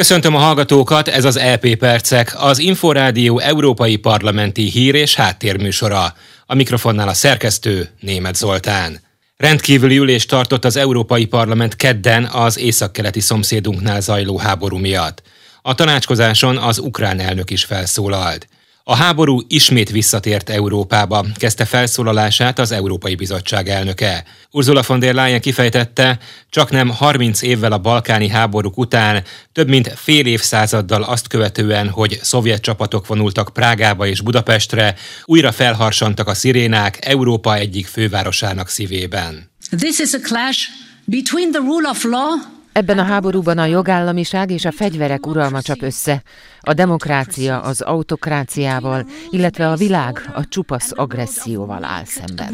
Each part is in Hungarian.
Köszöntöm a hallgatókat, ez az EP Percek, az Inforádió Európai Parlamenti Hír és Háttérműsora. A mikrofonnál a szerkesztő Német Zoltán. Rendkívüli ülést tartott az Európai Parlament kedden az északkeleti szomszédunknál zajló háború miatt. A tanácskozáson az ukrán elnök is felszólalt. A háború ismét visszatért Európába, kezdte felszólalását az Európai Bizottság elnöke. Ursula von der Leyen kifejtette, csak nem 30 évvel a balkáni háborúk után, több mint fél évszázaddal azt követően, hogy szovjet csapatok vonultak Prágába és Budapestre, újra felharsantak a szirénák Európa egyik fővárosának szívében. This is a clash between the rule of law Ebben a háborúban a jogállamiság és a fegyverek uralma csap össze, a demokrácia az autokráciával, illetve a világ a csupasz agresszióval áll szemben.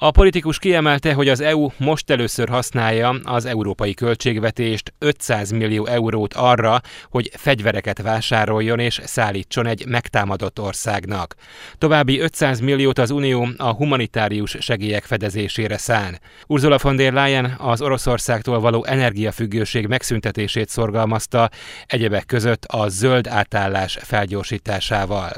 A politikus kiemelte, hogy az EU most először használja az európai költségvetést 500 millió eurót arra, hogy fegyvereket vásároljon és szállítson egy megtámadott országnak. További 500 milliót az Unió a humanitárius segélyek fedezésére szán. Ursula von der Leyen az Oroszországtól való energiafüggőség megszüntetését szorgalmazta, egyebek között a zöld átállás felgyorsításával.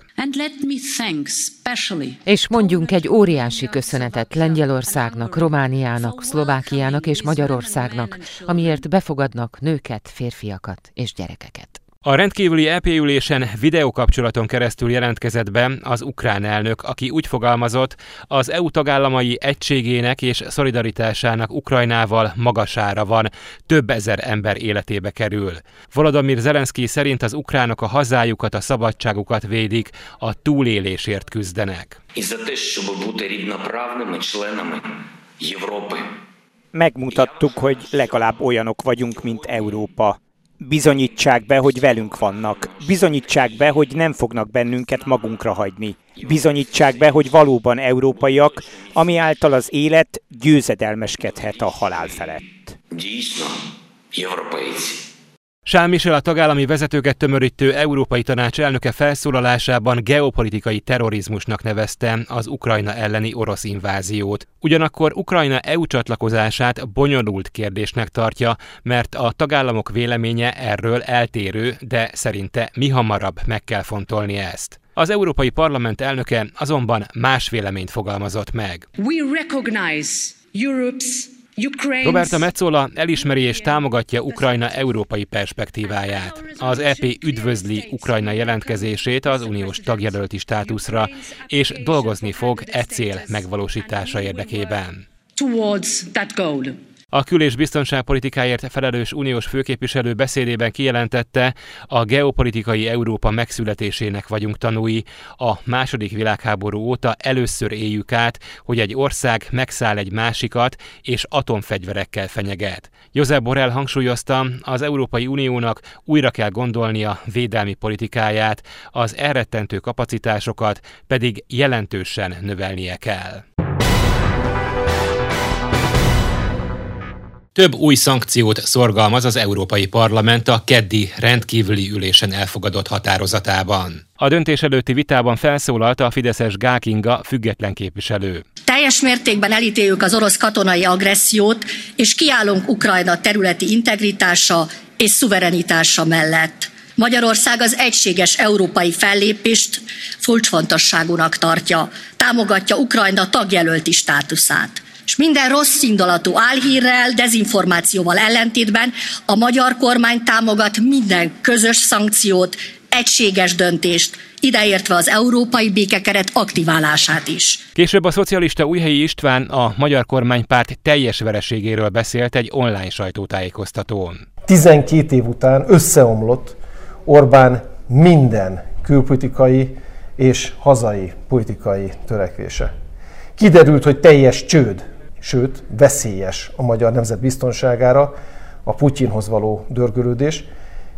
És mondjunk egy óriási köszönetet Lengyelországnak, Romániának, Szlovákiának és Magyarországnak, amiért befogadnak nőket, férfiakat és gyerekeket. A rendkívüli EP ülésen videókapcsolaton keresztül jelentkezett be az ukrán elnök, aki úgy fogalmazott, az EU tagállamai egységének és szolidaritásának Ukrajnával magasára van, több ezer ember életébe kerül. Volodymyr Zelenszky szerint az ukránok a hazájukat, a szabadságukat védik, a túlélésért küzdenek. Megmutattuk, hogy legalább olyanok vagyunk, mint Európa Bizonyítsák be, hogy velünk vannak. Bizonyítsák be, hogy nem fognak bennünket magunkra hagyni. Bizonyítsák be, hogy valóban európaiak, ami által az élet győzedelmeskedhet a halál felett. Дійсно, Michel a tagállami vezetőket tömörítő Európai Tanács elnöke felszólalásában geopolitikai terrorizmusnak nevezte az Ukrajna elleni orosz inváziót. Ugyanakkor Ukrajna EU csatlakozását bonyolult kérdésnek tartja, mert a tagállamok véleménye erről eltérő, de szerinte mi hamarabb meg kell fontolni ezt. Az Európai Parlament elnöke azonban más véleményt fogalmazott meg. We recognize Europe's Roberta Metzola elismeri és támogatja Ukrajna európai perspektíváját. Az EP üdvözli Ukrajna jelentkezését az uniós tagjelölti státuszra, és dolgozni fog e cél megvalósítása érdekében. A kül- és biztonságpolitikáért felelős uniós főképviselő beszédében kijelentette, a geopolitikai Európa megszületésének vagyunk tanúi. A második világháború óta először éljük át, hogy egy ország megszáll egy másikat, és atomfegyverekkel fenyeget. Josep Borrell hangsúlyozta, az Európai Uniónak újra kell gondolnia védelmi politikáját, az elrettentő kapacitásokat pedig jelentősen növelnie kell. Több új szankciót szorgalmaz az Európai Parlament a keddi rendkívüli ülésen elfogadott határozatában. A döntés előtti vitában felszólalt a Fideszes Gákinga független képviselő. Teljes mértékben elítéljük az orosz katonai agressziót, és kiállunk Ukrajna területi integritása és szuverenitása mellett. Magyarország az egységes európai fellépést kulcsfontosságúnak tartja, támogatja Ukrajna tagjelölti státuszát és minden rossz indulatú álhírrel, dezinformációval ellentétben a magyar kormány támogat minden közös szankciót, egységes döntést, ideértve az európai békekeret aktiválását is. Később a szocialista Újhelyi István a magyar kormánypárt teljes vereségéről beszélt egy online sajtótájékoztatón. 12 év után összeomlott Orbán minden külpolitikai és hazai politikai törekvése. Kiderült, hogy teljes csőd sőt veszélyes a magyar nemzet biztonságára a Putyinhoz való dörgölődés,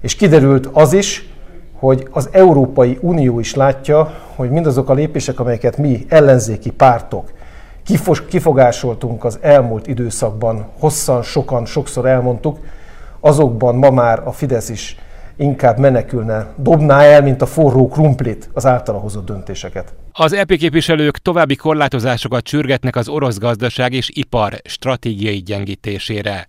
és kiderült az is, hogy az Európai Unió is látja, hogy mindazok a lépések, amelyeket mi ellenzéki pártok kifogásoltunk az elmúlt időszakban, hosszan, sokan, sokszor elmondtuk, azokban ma már a Fidesz is inkább menekülne, dobná el, mint a forró krumplit az általa hozott döntéseket. Az EP képviselők további korlátozásokat csürgetnek az orosz gazdaság és ipar stratégiai gyengítésére.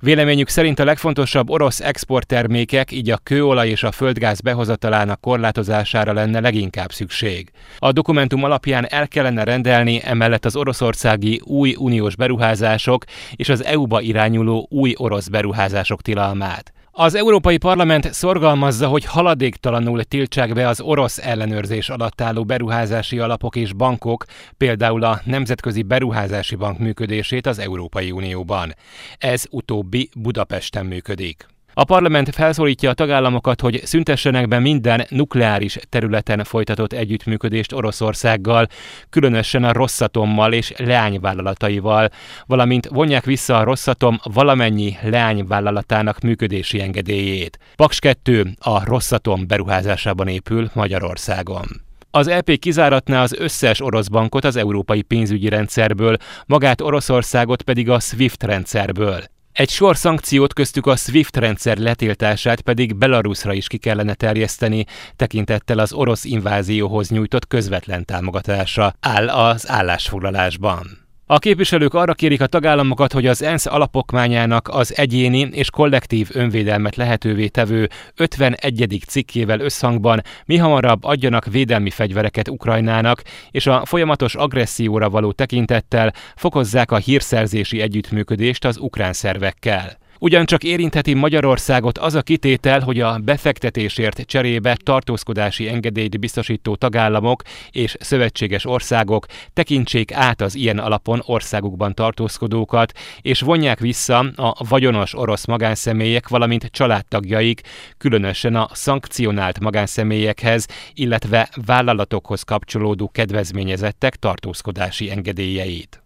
Véleményük szerint a legfontosabb orosz exporttermékek, így a kőolaj és a földgáz behozatalának korlátozására lenne leginkább szükség. A dokumentum alapján el kellene rendelni emellett az oroszországi új uniós beruházások és az EU-ba irányuló új orosz beruházások tilalmát. Az Európai Parlament szorgalmazza, hogy haladéktalanul tiltsák be az orosz ellenőrzés alatt álló beruházási alapok és bankok, például a Nemzetközi Beruházási Bank működését az Európai Unióban. Ez utóbbi Budapesten működik. A parlament felszólítja a tagállamokat, hogy szüntessenek be minden nukleáris területen folytatott együttműködést Oroszországgal, különösen a Rosszatommal és leányvállalataival, valamint vonják vissza a Rosszatom valamennyi leányvállalatának működési engedélyét. Paks 2 a Rosszatom beruházásában épül Magyarországon. Az EP kizáratná az összes orosz bankot az európai pénzügyi rendszerből, magát Oroszországot pedig a SWIFT rendszerből. Egy sor szankciót köztük a SWIFT rendszer letiltását pedig Belarusra is ki kellene terjeszteni, tekintettel az orosz invázióhoz nyújtott közvetlen támogatásra, áll az állásfoglalásban. A képviselők arra kérik a tagállamokat, hogy az ENSZ alapokmányának az egyéni és kollektív önvédelmet lehetővé tevő 51. cikkével összhangban mi hamarabb adjanak védelmi fegyvereket Ukrajnának, és a folyamatos agresszióra való tekintettel fokozzák a hírszerzési együttműködést az ukrán szervekkel. Ugyancsak érintheti Magyarországot az a kitétel, hogy a befektetésért cserébe tartózkodási engedélyt biztosító tagállamok és szövetséges országok tekintsék át az ilyen alapon országukban tartózkodókat, és vonják vissza a vagyonos orosz magánszemélyek, valamint családtagjaik, különösen a szankcionált magánszemélyekhez, illetve vállalatokhoz kapcsolódó kedvezményezettek tartózkodási engedélyeit.